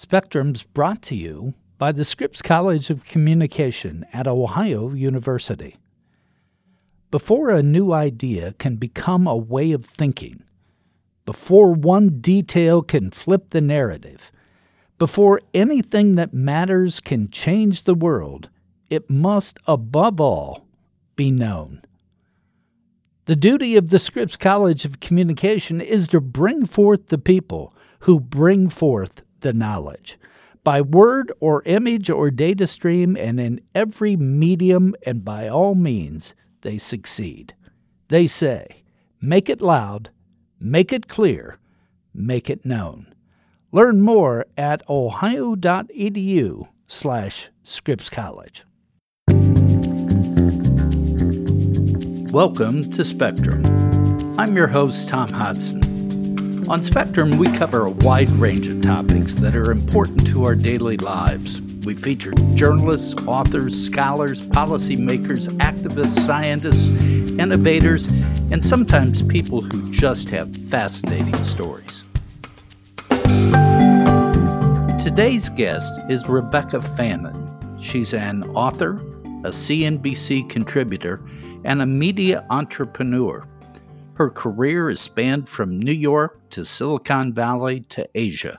Spectrum's brought to you by the Scripps College of Communication at Ohio University. Before a new idea can become a way of thinking, before one detail can flip the narrative, before anything that matters can change the world, it must, above all, be known. The duty of the Scripps College of Communication is to bring forth the people who bring forth the knowledge by word or image or data stream and in every medium and by all means they succeed. They say, make it loud, make it clear, make it known. Learn more at ohio.edu slash Scripps College. Welcome to Spectrum. I'm your host, Tom Hodson. On Spectrum, we cover a wide range of topics that are important to our daily lives. We feature journalists, authors, scholars, policymakers, activists, scientists, innovators, and sometimes people who just have fascinating stories. Today's guest is Rebecca Fannin. She's an author, a CNBC contributor, and a media entrepreneur. Her career has spanned from New York to Silicon Valley to Asia.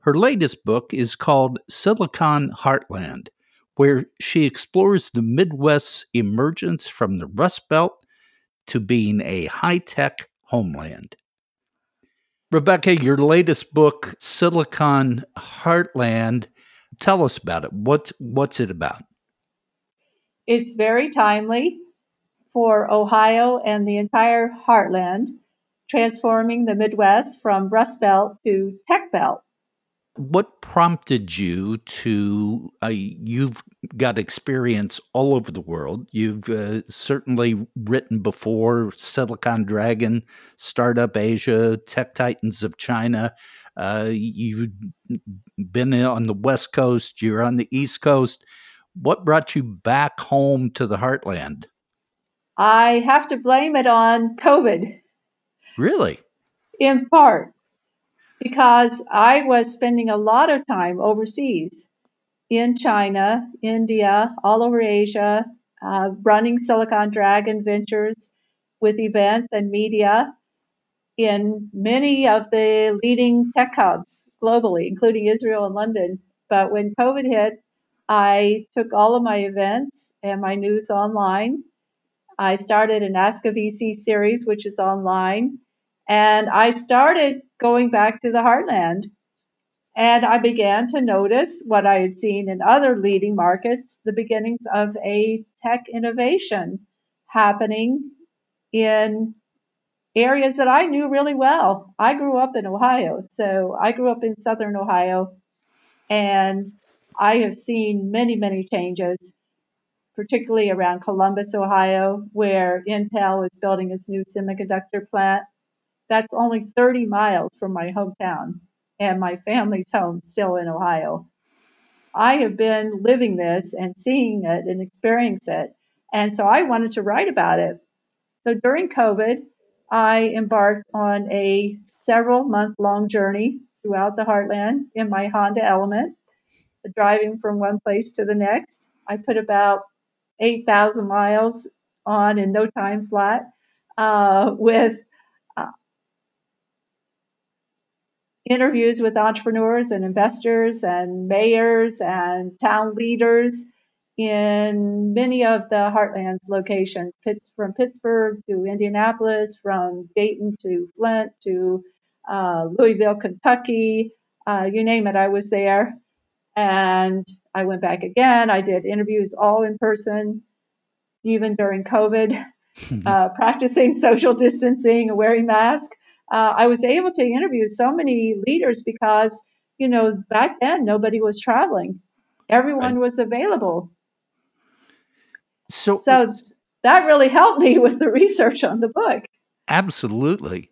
Her latest book is called Silicon Heartland, where she explores the Midwest's emergence from the Rust Belt to being a high tech homeland. Rebecca, your latest book, Silicon Heartland, tell us about it. What, what's it about? It's very timely for Ohio and the entire heartland, transforming the Midwest from Rust Belt to Tech Belt. What prompted you to? Uh, you've got experience all over the world. You've uh, certainly written before Silicon Dragon, Startup Asia, Tech Titans of China. Uh, you've been on the West Coast, you're on the East Coast. What brought you back home to the heartland? I have to blame it on COVID. Really? In part because I was spending a lot of time overseas in China, India, all over Asia, uh, running Silicon Dragon Ventures with events and media in many of the leading tech hubs globally, including Israel and London. But when COVID hit, I took all of my events and my news online I started an Ask a VC series, which is online. And I started going back to the heartland. And I began to notice what I had seen in other leading markets the beginnings of a tech innovation happening in areas that I knew really well. I grew up in Ohio, so I grew up in southern Ohio, and I have seen many, many changes particularly around Columbus, Ohio, where Intel is building its new semiconductor plant. That's only 30 miles from my hometown, and my family's home still in Ohio. I have been living this and seeing it and experiencing it, and so I wanted to write about it. So during COVID, I embarked on a several month long journey throughout the heartland in my Honda Element, driving from one place to the next. I put about 8,000 miles on in no time flat uh, with uh, interviews with entrepreneurs and investors and mayors and town leaders in many of the heartlands locations, from Pittsburgh to Indianapolis, from Dayton to Flint to uh, Louisville, Kentucky, uh, you name it, I was there. And I went back again. I did interviews all in person, even during COVID, uh, practicing social distancing and wearing masks. Uh, I was able to interview so many leaders because, you know, back then nobody was traveling, everyone right. was available. So, so that really helped me with the research on the book. Absolutely.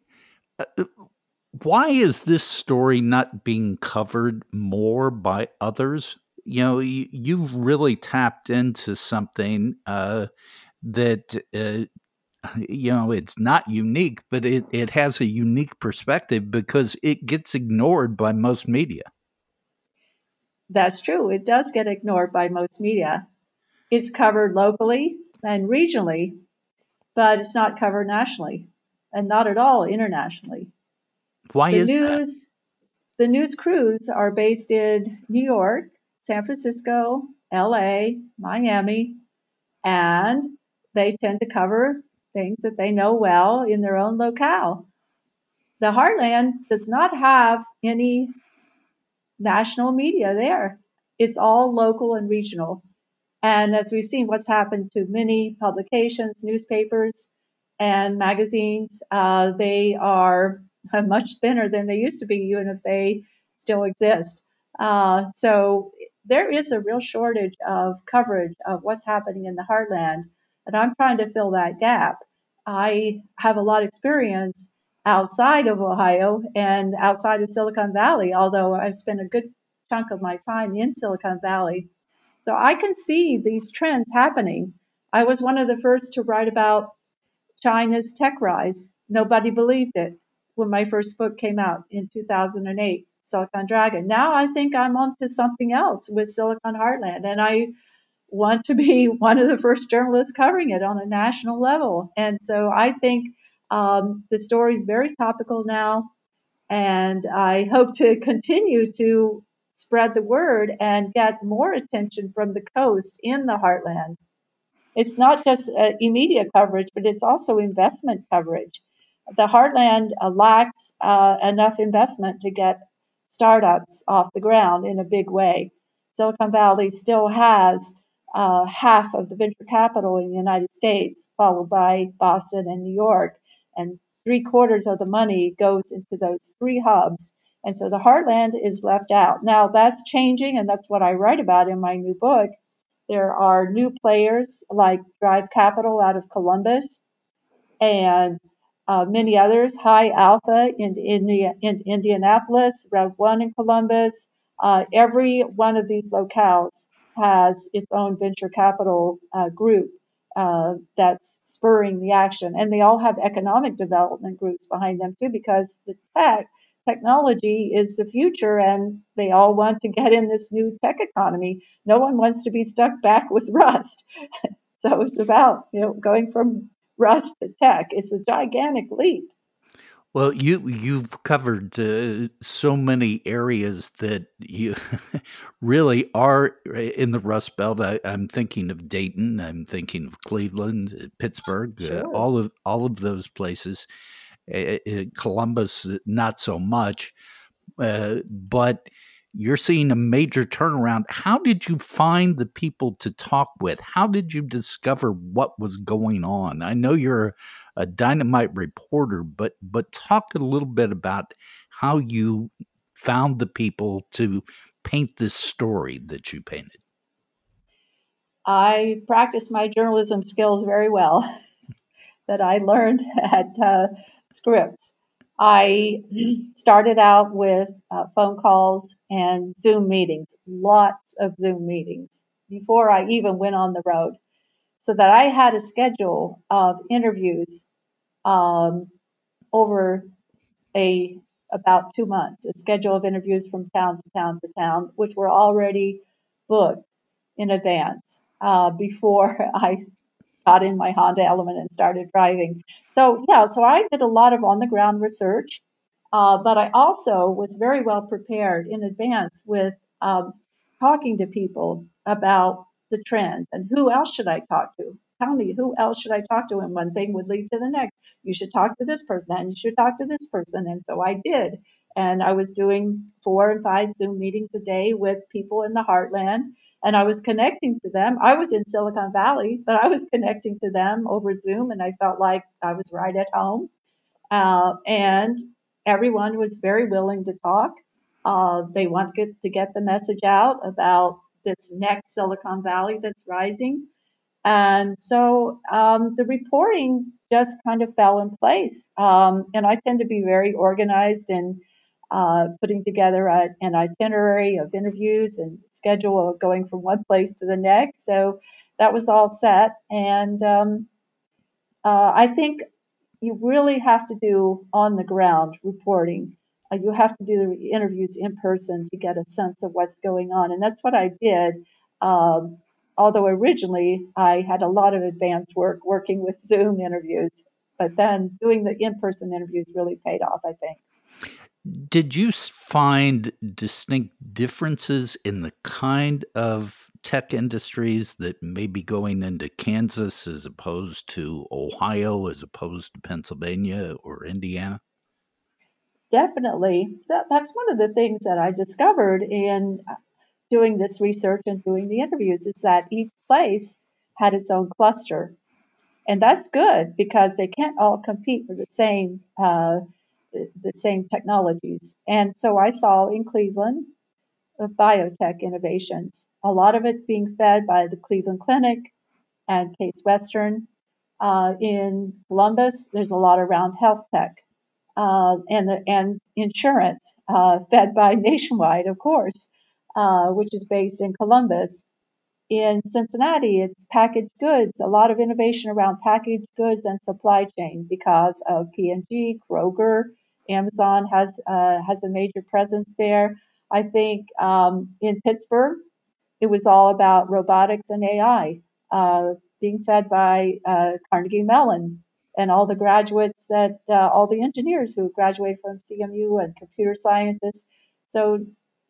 Why is this story not being covered more by others? You know, you, you've really tapped into something uh, that, uh, you know, it's not unique, but it, it has a unique perspective because it gets ignored by most media. That's true. It does get ignored by most media. It's covered locally and regionally, but it's not covered nationally and not at all internationally. Why the is news, that? The news crews are based in New York, San Francisco, LA, Miami, and they tend to cover things that they know well in their own locale. The Heartland does not have any national media there. It's all local and regional. And as we've seen, what's happened to many publications, newspapers, and magazines, uh, they are much thinner than they used to be, even if they still exist. Uh, so there is a real shortage of coverage of what's happening in the heartland, and I'm trying to fill that gap. I have a lot of experience outside of Ohio and outside of Silicon Valley, although I've spent a good chunk of my time in Silicon Valley. So I can see these trends happening. I was one of the first to write about China's tech rise. Nobody believed it when my first book came out in 2008, Silicon Dragon. Now I think I'm onto something else with Silicon Heartland, and I want to be one of the first journalists covering it on a national level. And so I think um, the story is very topical now, and I hope to continue to spread the word and get more attention from the coast in the heartland. It's not just uh, immediate coverage, but it's also investment coverage. The heartland uh, lacks uh, enough investment to get startups off the ground in a big way. Silicon Valley still has uh, half of the venture capital in the United States, followed by Boston and New York and three quarters of the money goes into those three hubs. And so the heartland is left out. Now that's changing, and that's what I write about in my new book. There are new players like Drive Capital out of Columbus and uh, many others, High Alpha in, in, in Indianapolis, Rev One in Columbus. Uh, every one of these locales has its own venture capital uh, group uh, that's spurring the action. And they all have economic development groups behind them too, because the tech technology is the future and they all want to get in this new tech economy. No one wants to be stuck back with rust. so it's about, you know, going from rust to tech. It's a gigantic leap. Well, you you've covered uh, so many areas that you really are uh, in the Rust Belt. I, am thinking of Dayton. I'm thinking of Cleveland, uh, Pittsburgh, uh, sure. uh, all of all of those places. Uh, Columbus, not so much, but you're seeing a major turnaround. How did you find the people to talk with? How did you discover what was going on? I know you're a dynamite reporter, but but talk a little bit about how you found the people to paint this story that you painted. I practiced my journalism skills very well that I learned at uh, Scripps. I started out with uh, phone calls and Zoom meetings, lots of Zoom meetings before I even went on the road, so that I had a schedule of interviews um, over a about two months, a schedule of interviews from town to town to town, which were already booked in advance uh, before I got in my Honda Element and started driving. So yeah, so I did a lot of on the ground research, uh, but I also was very well prepared in advance with um, talking to people about the trends and who else should I talk to. Tell me who else should I talk to, and one thing would lead to the next. You should talk to this person, then you should talk to this person, and so I did. And I was doing four and five Zoom meetings a day with people in the heartland and I was connecting to them. I was in Silicon Valley, but I was connecting to them over Zoom, and I felt like I was right at home. Uh, and everyone was very willing to talk. Uh, they wanted to get the message out about this next Silicon Valley that's rising. And so um, the reporting just kind of fell in place. Um, and I tend to be very organized and uh, putting together a, an itinerary of interviews and schedule of going from one place to the next. So that was all set. And um, uh, I think you really have to do on the ground reporting. uh, you have to do the interviews in person to get a sense of what's going on. And that's what I did. Um, although originally I had a lot of advance work working with Zoom interviews, but then doing the in person interviews really paid off, I think. Did you find distinct differences in the kind of tech industries that may be going into Kansas as opposed to Ohio, as opposed to Pennsylvania or Indiana? Definitely. That, that's one of the things that I discovered in doing this research and doing the interviews is that each place had its own cluster. And that's good because they can't all compete for the same uh, the same technologies. And so I saw in Cleveland of biotech innovations, a lot of it being fed by the Cleveland Clinic and Case Western. Uh, in Columbus, there's a lot around health tech uh, and the, and insurance, uh, fed by Nationwide, of course, uh, which is based in Columbus. In Cincinnati, it's packaged goods, a lot of innovation around packaged goods and supply chain because of P&G, Kroger, Amazon has uh, has a major presence there. I think um, in Pittsburgh, it was all about robotics and AI uh, being fed by uh, Carnegie Mellon and all the graduates that uh, all the engineers who graduate from CMU and computer scientists. So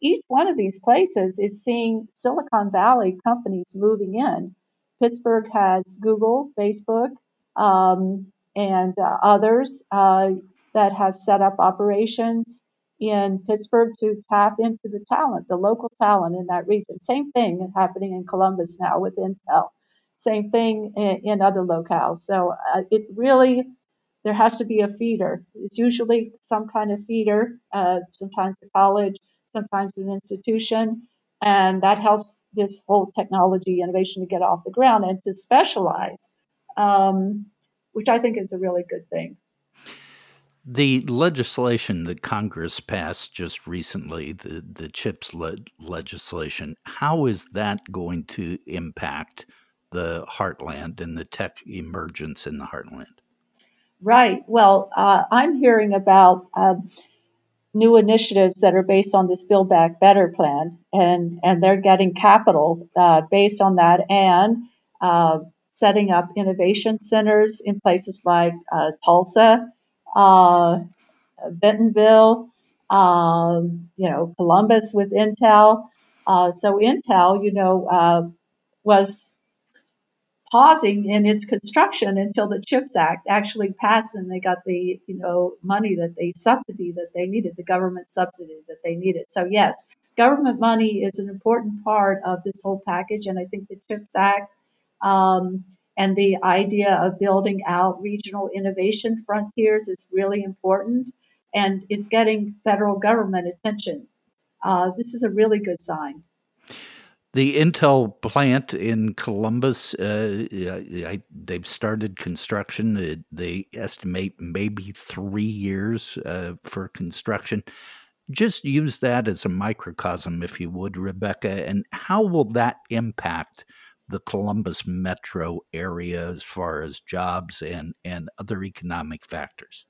each one of these places is seeing Silicon Valley companies moving in. Pittsburgh has Google, Facebook, um, and uh, others uh, that have set up operations in Pittsburgh to tap into the talent, the local talent in that region. Same thing happening in Columbus now with Intel. Same thing in, in other locales. So uh, it really, there has to be a feeder. It's usually some kind of feeder, uh, sometimes a college, sometimes an institution. And that helps this whole technology innovation to get off the ground and to specialize, um, which I think is a really good thing. The legislation that Congress passed just recently, the, the CHIPS le- legislation, how is that going to impact the heartland and the tech emergence in the heartland? Right. Well, uh, I'm hearing about uh, new initiatives that are based on this Build Back Better plan, and, and they're getting capital uh, based on that and uh, setting up innovation centers in places like uh, Tulsa uh, Bentonville, um, you know, Columbus with Intel. Uh, so Intel, you know, uh, was pausing in its construction until the CHIPS Act actually passed and they got the, you know, money that they subsidy that they needed, the government subsidy that they needed. So yes, government money is an important part of this whole package, and I think the CHIPS Act um, and the idea of building out regional innovation frontiers is really important and it's getting federal government attention. Uh, this is a really good sign. The Intel plant in Columbus, uh, I, they've started construction. They estimate maybe three years uh, for construction. Just use that as a microcosm, if you would, Rebecca. And how will that impact the Columbus metro area as far as jobs and, and other economic factors?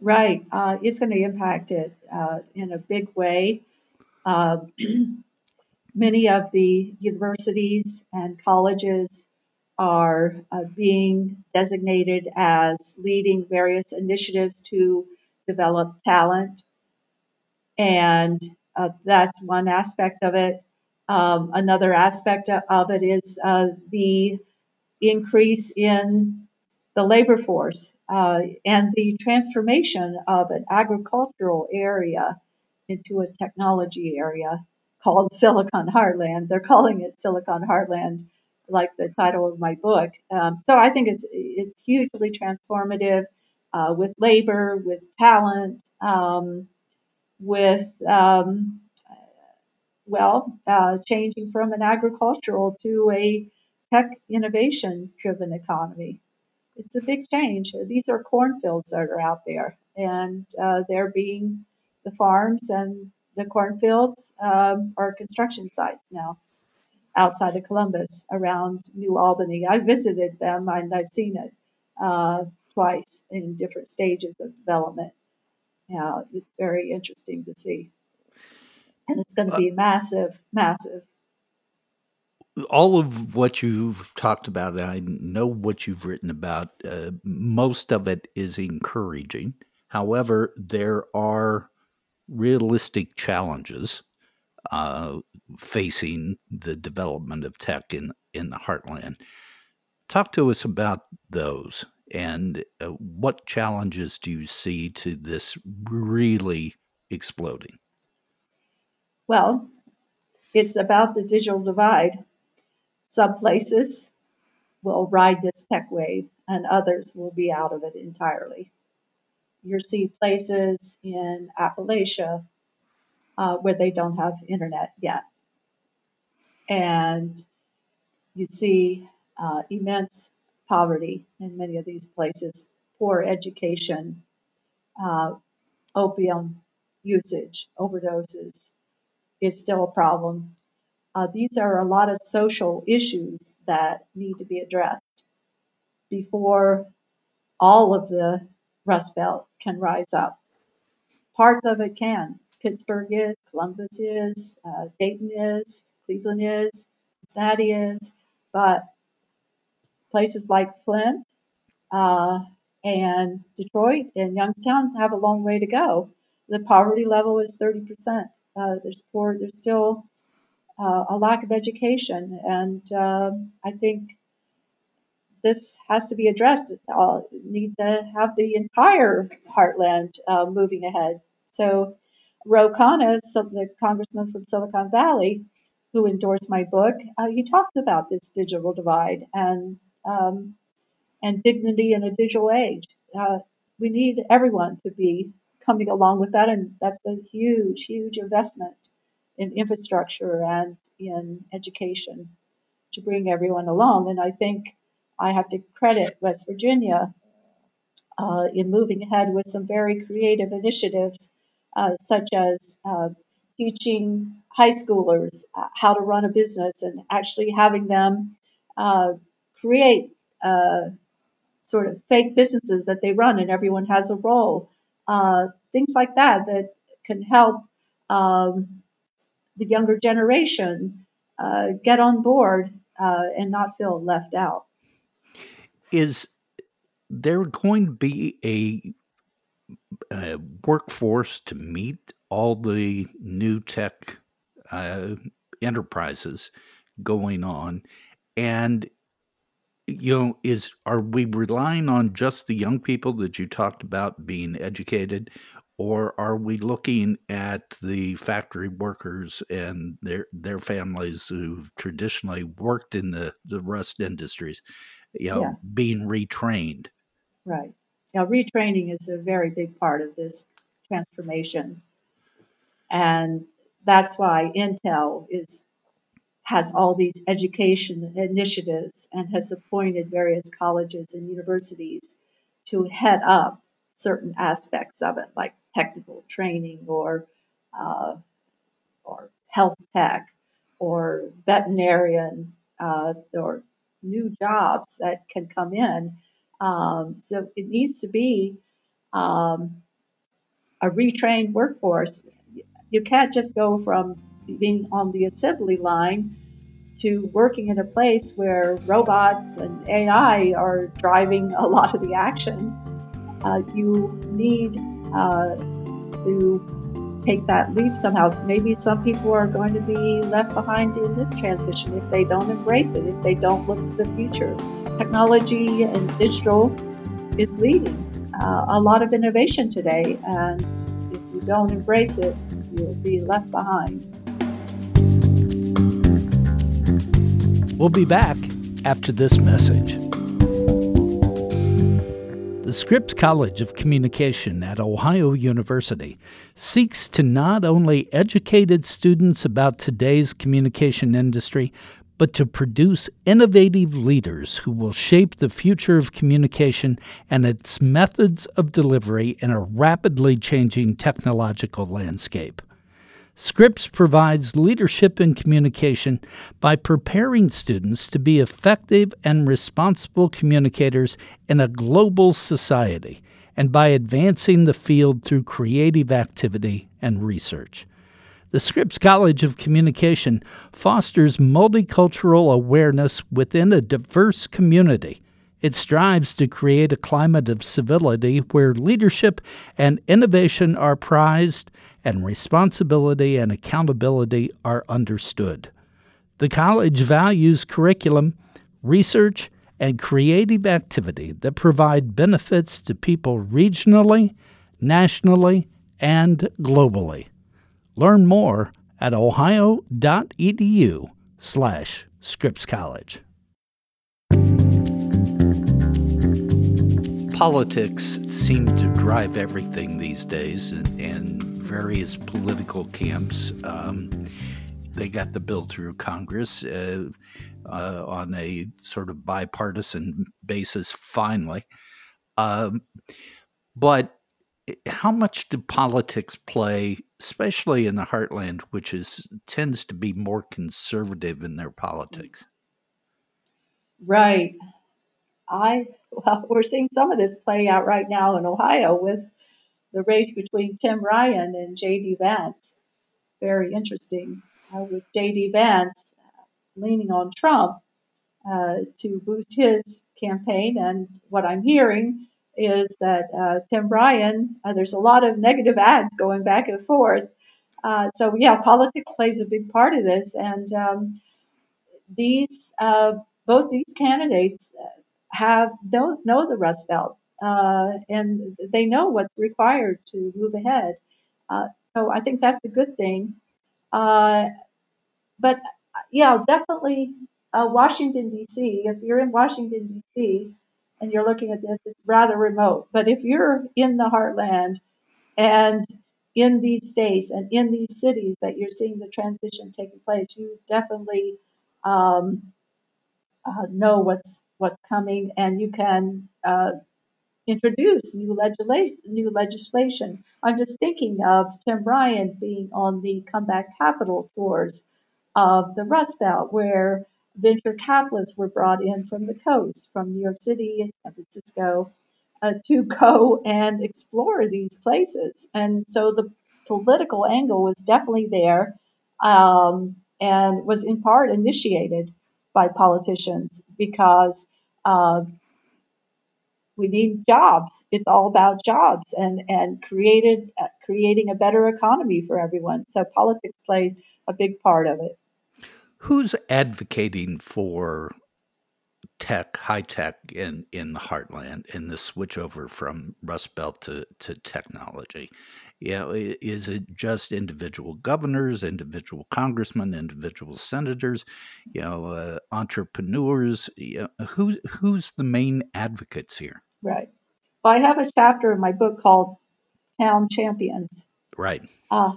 Right. Uh, it's going to impact it uh, in a big way. Uh, many of the universities and colleges are uh, being designated as leading various initiatives to develop talent. And uh, that's one aspect of it. Um, another aspect of it is uh, the increase in the labor force uh, and the transformation of an agricultural area into a technology area called Silicon Heartland. They're calling it Silicon Heartland, like the title of my book. Um, so I think it's it's hugely transformative uh, with labor, with talent, um, with um, well, uh, changing from an agricultural to a tech innovation driven economy. It's a big change. These are cornfields that are out there, and uh, they're being the farms and the cornfields um, are construction sites now outside of Columbus around New Albany. I visited them and I've seen it uh, twice in different stages of development. Yeah, it's very interesting to see. And it's going to be uh, massive, massive. All of what you've talked about, I know what you've written about. Uh, most of it is encouraging. However, there are realistic challenges uh, facing the development of tech in, in the heartland. Talk to us about those and uh, what challenges do you see to this really exploding? Well, it's about the digital divide. Some places will ride this tech wave, and others will be out of it entirely. You'll see places in Appalachia uh, where they don't have internet yet. And you see uh, immense poverty in many of these places, poor education, uh, opium usage, overdoses is still a problem. Uh, these are a lot of social issues that need to be addressed before all of the Rust Belt can rise up. Parts of it can. Pittsburgh is, Columbus is, uh, Dayton is, Cleveland is, Cincinnati is, but places like Flint uh, and Detroit and Youngstown have a long way to go. The poverty level is 30%. Uh, there's poor, there's still uh, a lack of education, and um, I think this has to be addressed. Uh, need to have the entire heartland uh, moving ahead. So, Ro Khanna, the congressman from Silicon Valley, who endorsed my book, uh, he talks about this digital divide and um, and dignity in a digital age. Uh, we need everyone to be coming along with that, and that's a huge, huge investment in infrastructure and in education to bring everyone along. And I think I have to credit West Virginia uh, in moving ahead with some very creative initiatives, uh, such as uh, teaching high schoolers uh, how to run a business and actually having them uh, create uh, sort of fake businesses that they run and everyone has a role. Things like that that can help um, the younger generation uh, get on board uh, and not feel left out. Is there going to be a, a workforce to meet all the new tech uh, enterprises going on? And you know is are we relying on just the young people that you talked about being educated or are we looking at the factory workers and their their families who've traditionally worked in the the rust industries you know yeah. being retrained? Right. Now retraining is a very big part of this transformation. And that's why intel is has all these education initiatives and has appointed various colleges and universities to head up certain aspects of it, like technical training or uh, or health tech or veterinarian uh, or new jobs that can come in. Um, so it needs to be um, a retrained workforce. You can't just go from being on the assembly line to working in a place where robots and AI are driving a lot of the action, uh, you need uh, to take that leap somehow. So maybe some people are going to be left behind in this transition if they don't embrace it, if they don't look to the future. Technology and digital is leading uh, a lot of innovation today, and if you don't embrace it, you'll be left behind. We'll be back after this message. The Scripps College of Communication at Ohio University seeks to not only educate its students about today's communication industry, but to produce innovative leaders who will shape the future of communication and its methods of delivery in a rapidly changing technological landscape. Scripps provides leadership and communication by preparing students to be effective and responsible communicators in a global society and by advancing the field through creative activity and research. The Scripps College of Communication fosters multicultural awareness within a diverse community. It strives to create a climate of civility where leadership and innovation are prized and responsibility and accountability are understood. The college values curriculum, research, and creative activity that provide benefits to people regionally, nationally, and globally. Learn more at ohio.edu slash Scripps College. Politics seem to drive everything these days, and, and various political camps. Um, they got the bill through Congress uh, uh, on a sort of bipartisan basis finally. Um, but how much do politics play, especially in the heartland, which is tends to be more conservative in their politics? Right. I well, we're seeing some of this play out right now in Ohio with the race between Tim Ryan and J.D. Vance. Very interesting. Uh, with J.D. Vance leaning on Trump uh, to boost his campaign, and what I'm hearing is that uh, Tim Ryan, uh, there's a lot of negative ads going back and forth. So yeah, politics plays a big part of this, and um, these both these candidates have don't know the Rust Belt uh, and they know what's required to move ahead. Uh, so I think that's a good thing. Uh, but yeah, definitely uh, Washington D.C. If you're in Washington D.C. and you're looking at this, it's rather remote. But if you're in the heartland and in these states and in these cities that you're seeing the transition taking place, you definitely um, uh, know what's what's coming, and you can uh, introduce new, legisla- new legislation. I'm just thinking of Tim Ryan being on the Comeback Capital tours of the Rust Belt, where venture capitalists were brought in from the coast, from New York City and San Francisco, uh, to go and explore these places. And so the political angle was definitely there um, and was in part initiated by politicians because uh, we need jobs. It's all about jobs and and created uh, creating a better economy for everyone. So politics plays a big part of it. Who's advocating for tech, high tech in in the heartland in the switch over from Rust Belt to to technology? You know, is it just individual governors, individual congressmen, individual senators, you know, uh, entrepreneurs? You know, who's who's the main advocates here? Right. Well, I have a chapter in my book called Town Champions. Right. Uh,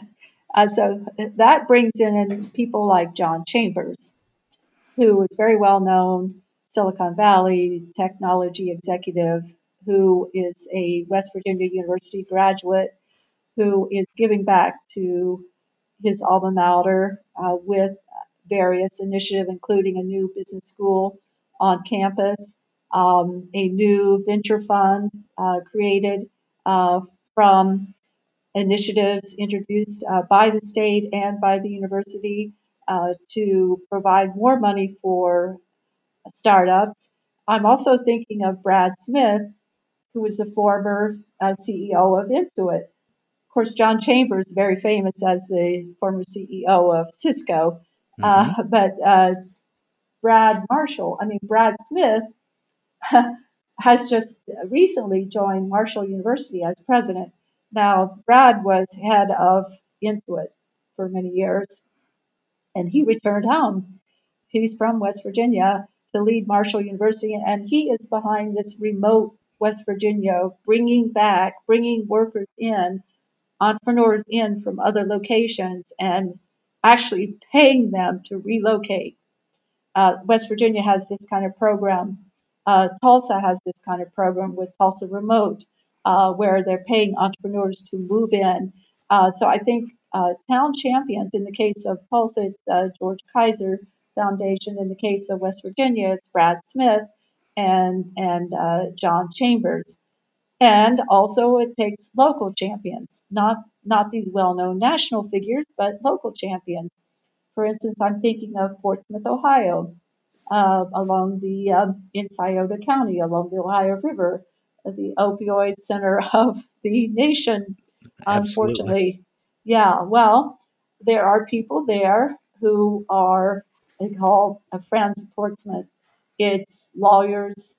uh, so that brings in people like John Chambers, who is very well known, Silicon Valley technology executive, who is a West Virginia University graduate, who is giving back to his alma mater uh, with various initiatives, including a new business school on campus um, a new venture fund uh, created uh, from initiatives introduced uh, by the state and by the university uh, to provide more money for startups. I'm also thinking of Brad Smith, who was the former uh, CEO of Intuit. Of course, John Chambers, very famous as the former CEO of Cisco, uh, mm-hmm. but Brad Marshall, I mean, Brad Smith has just recently joined Marshall University as president. Now, Brad was head of Intuit for many years, and he returned home. He's from West Virginia to lead Marshall University, and he is behind this remote West Virginia, bringing back, bringing workers in, entrepreneurs in from other locations, and actually paying them to relocate. Uh, West Virginia has this kind of program uh, Tulsa has this kind of program with Tulsa Remote, uh, where they're paying entrepreneurs to move in. Uh, so I think uh, town champions, in the case of Tulsa, it's uh, George Kaiser Foundation. In the case of West Virginia, it's Brad Smith and and uh, John Chambers. And also, it takes local champions, not not these well-known national figures, but local champions. For instance, I'm thinking of Portsmouth, Ohio, uh, along the um, in Scioto County, along the Ohio River, the opioid center of the nation. Absolutely. Unfortunately, yeah. Well, there are people there who are they call uh, friends of Portsmouth. It's lawyers,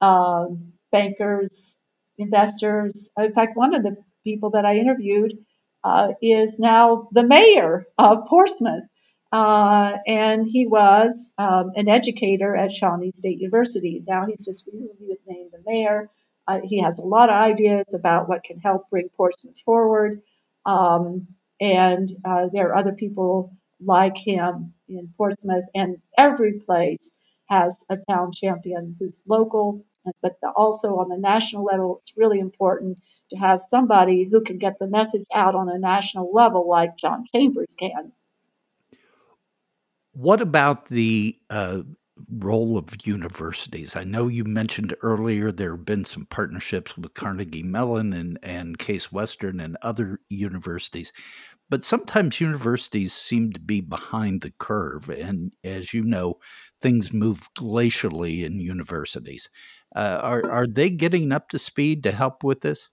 um, bankers, investors. In fact, one of the people that I interviewed uh, is now the mayor of Portsmouth. Uh, and he was um, an educator at Shawnee State University. Now he's just recently been named the mayor. Uh, he has a lot of ideas about what can help bring Portsmouth forward. Um, and uh, there are other people like him in Portsmouth, and every place has a town champion who's local, but also on the national level, it's really important to have somebody who can get the message out on a national level like John Chambers can. What about the uh, role of universities? I know you mentioned earlier there have been some partnerships with Carnegie Mellon and, and Case Western and other universities, but sometimes universities seem to be behind the curve. And as you know, things move glacially in universities. Uh, are, are they getting up to speed to help with this?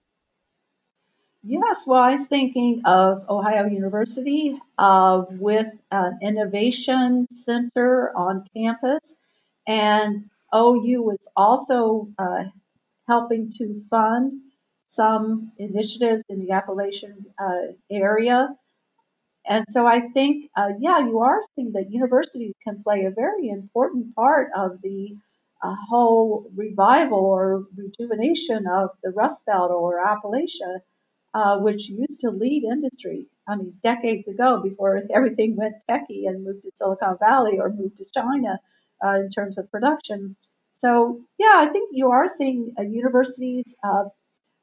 Yes, well, I'm thinking of Ohio University uh, with an innovation center on campus, and OU is also uh, helping to fund some initiatives in the Appalachian uh, area. And so I think, uh, yeah, you are seeing that universities can play a very important part of the uh, whole revival or rejuvenation of the Rust Belt or Appalachia uh, which used to lead industry. I mean, decades ago, before everything went techie and moved to Silicon Valley or moved to China uh, in terms of production. So, yeah, I think you are seeing uh, universities uh,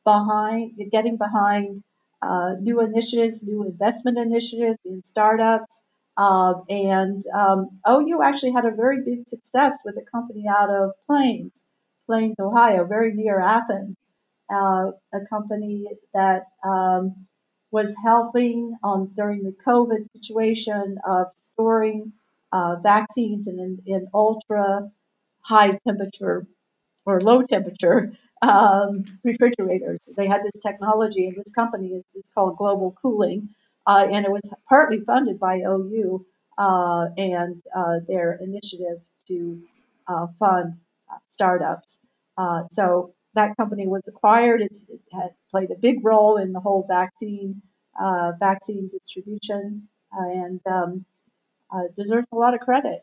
behind, getting behind uh, new initiatives, new investment initiatives in startups. Uh, and um, OU actually had a very big success with a company out of Plains, Plains, Ohio, very near Athens uh, a company that um, was helping on during the COVID situation of storing uh, vaccines in, in ultra high temperature or low temperature um, refrigerators. They had this technology, and this company is, is called Global Cooling, uh, and it was partly funded by OU uh, and uh, their initiative to uh, fund startups. so that company was acquired. It's, it had played a big role in the whole vaccine uh, vaccine distribution uh, and um, uh, deserves a lot of credit.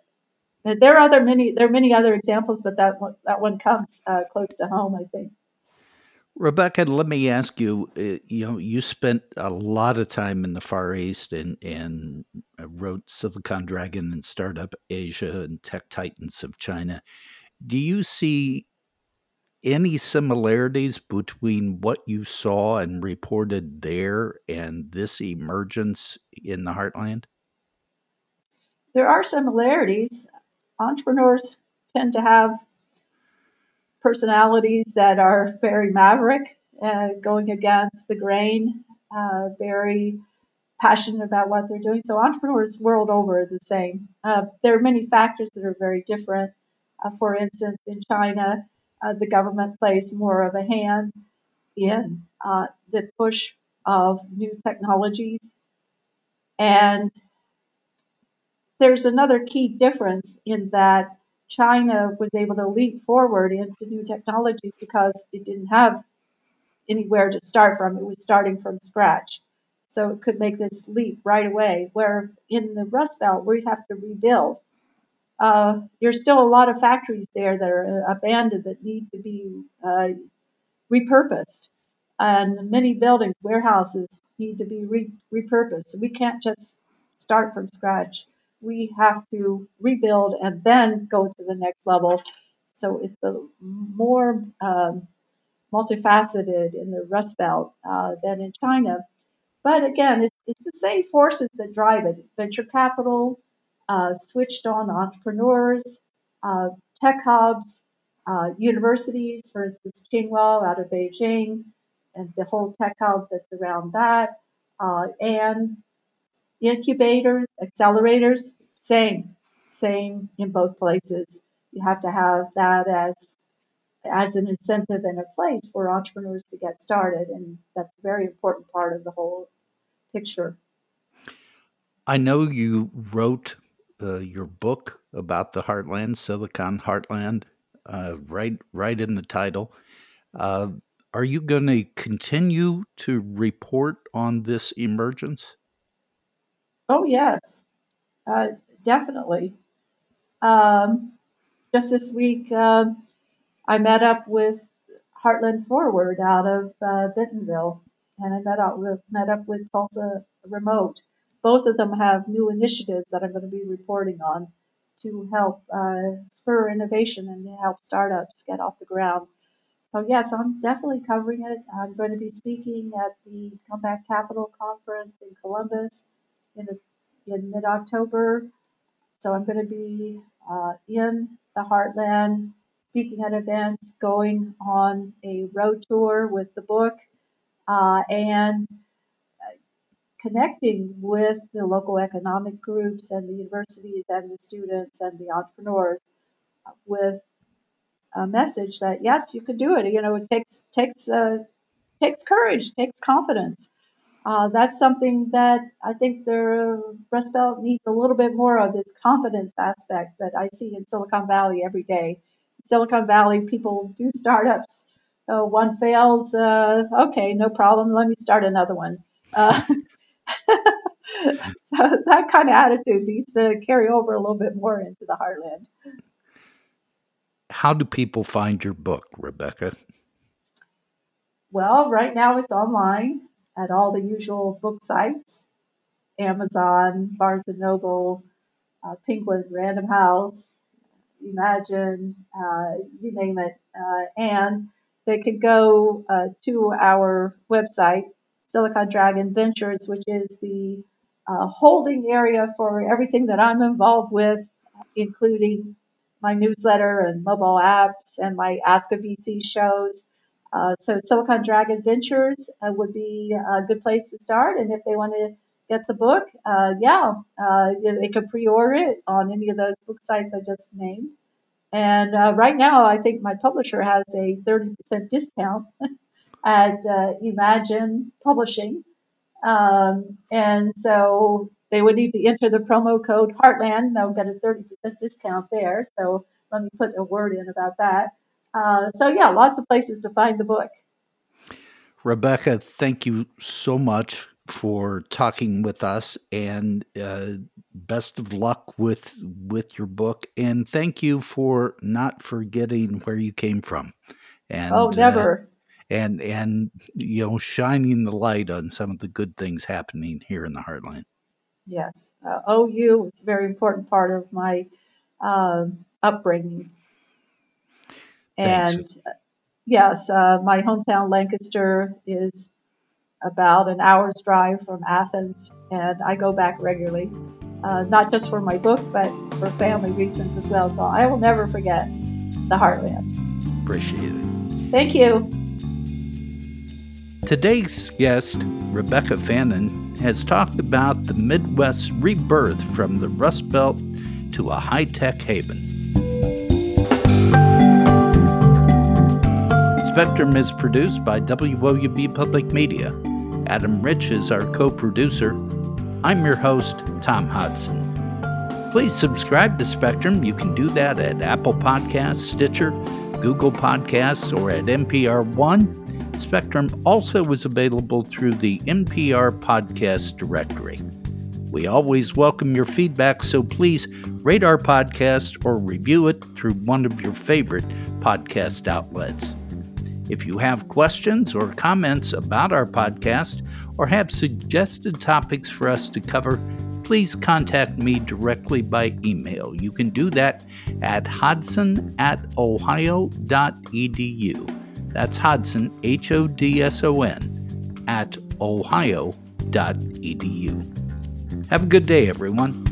There are other many there are many other examples, but that one, that one comes uh, close to home, I think. Rebecca, let me ask you. Uh, you know, you spent a lot of time in the Far East and and wrote Silicon Dragon and Startup Asia and Tech Titans of China. Do you see any similarities between what you saw and reported there and this emergence in the heartland? There are similarities. Entrepreneurs tend to have personalities that are very maverick, uh, going against the grain, uh, very passionate about what they're doing. So entrepreneurs world over are the same. Uh, there are many factors that are very different. Uh, for instance, in China, uh, the government plays more of a hand in uh, the push of new technologies. And there's another key difference in that China was able to leap forward into new technologies because it didn't have anywhere to start from. It was starting from scratch. So it could make this leap right away. Where in the Rust Belt, we have to rebuild uh, there's still a lot of factories there that are abandoned that need to be uh, repurposed. And many buildings, warehouses need to be re- repurposed. we can't just start from scratch. We have to rebuild and then go to the next level. So it's more um, multifaceted in the Rust Belt uh, than in China. But again, it's the same forces that drive it venture capital, uh, switched on entrepreneurs, uh, tech hubs, uh, universities, for instance, Tsinghua out of Beijing, and the whole tech hub that's around that, uh, and incubators, accelerators, same, same in both places. You have to have that as as an incentive and a place for entrepreneurs to get started, and that's a very important part of the whole picture. I know you wrote uh, your book about the Heartland, Silicon Heartland, uh, right right in the title. Uh, are you going to continue to report on this emergence? Oh yes, uh, definitely. Um, just this week, uh, I met up with Heartland Forward out of uh, Bentonville, and I met up with met up with Tulsa Remote. Both of them have new initiatives that I'm going to be reporting on to help uh, spur innovation and help startups get off the ground. So yes, I'm definitely covering it. I'm going to be speaking at the Comeback Capital Conference in Columbus in, in mid-October. So I'm going to be uh, in the Heartland, speaking at events, going on a road tour with the book, uh, and connecting with the local economic groups and the universities and the students and the entrepreneurs with a message that yes, you can do it. You know, it takes takes uh, takes courage, takes confidence. Uh, that's something that I think the Rust Belt needs a little bit more of this confidence aspect that I see in Silicon Valley every day. Silicon Valley people do startups. Oh, one fails, uh, okay, no problem. Let me start another one. So that kind of attitude needs to carry over a little bit more into the heartland. How do people find your book, Rebecca? Well, right now it's online at all the usual book sites Amazon, Barnes and Noble, uh, Penguin, Random House, Imagine, uh, you name it. Uh, and they can go uh, to our website, Silicon Dragon Ventures, which is the uh, holding area for everything that I'm involved with, including my newsletter and mobile apps and my Ask a VC shows. Uh, so Silicon Dragon Ventures uh, would be a good place to start. And if they want to get the book, uh, yeah, uh, they can pre-order it on any of those book sites I just named. And uh, right now, I think my publisher has a 30% discount at uh, Imagine Publishing. Um, and so they would need to enter the promo code Heartland. They'll get a 30% discount there. So let me put a word in about that. Uh, so, yeah, lots of places to find the book. Rebecca, thank you so much for talking with us and uh, best of luck with with your book and thank you for not forgetting where you came from and oh never and and you know shining the light on some of the good things happening here in the heartland. Yes. Uh, ou was a very important part of my uh, upbringing. And uh, yes uh, my hometown lancaster is about an hour's drive from athens and i go back regularly uh, not just for my book but for family reasons as well. So i will never forget the heartland. Appreciate it. Thank you Today's guest, Rebecca Fannin, has talked about the Midwest's rebirth from the Rust Belt to a high tech haven. Spectrum is produced by WOUB Public Media. Adam Rich is our co producer. I'm your host, Tom Hodson. Please subscribe to Spectrum. You can do that at Apple Podcasts, Stitcher, Google Podcasts, or at NPR One Spectrum also is available through the NPR Podcast Directory. We always welcome your feedback, so please rate our podcast or review it through one of your favorite podcast outlets. If you have questions or comments about our podcast or have suggested topics for us to cover, please contact me directly by email. You can do that at hodson at ohio.edu. That's Hodson, H O D S O N, at ohio.edu. Have a good day, everyone.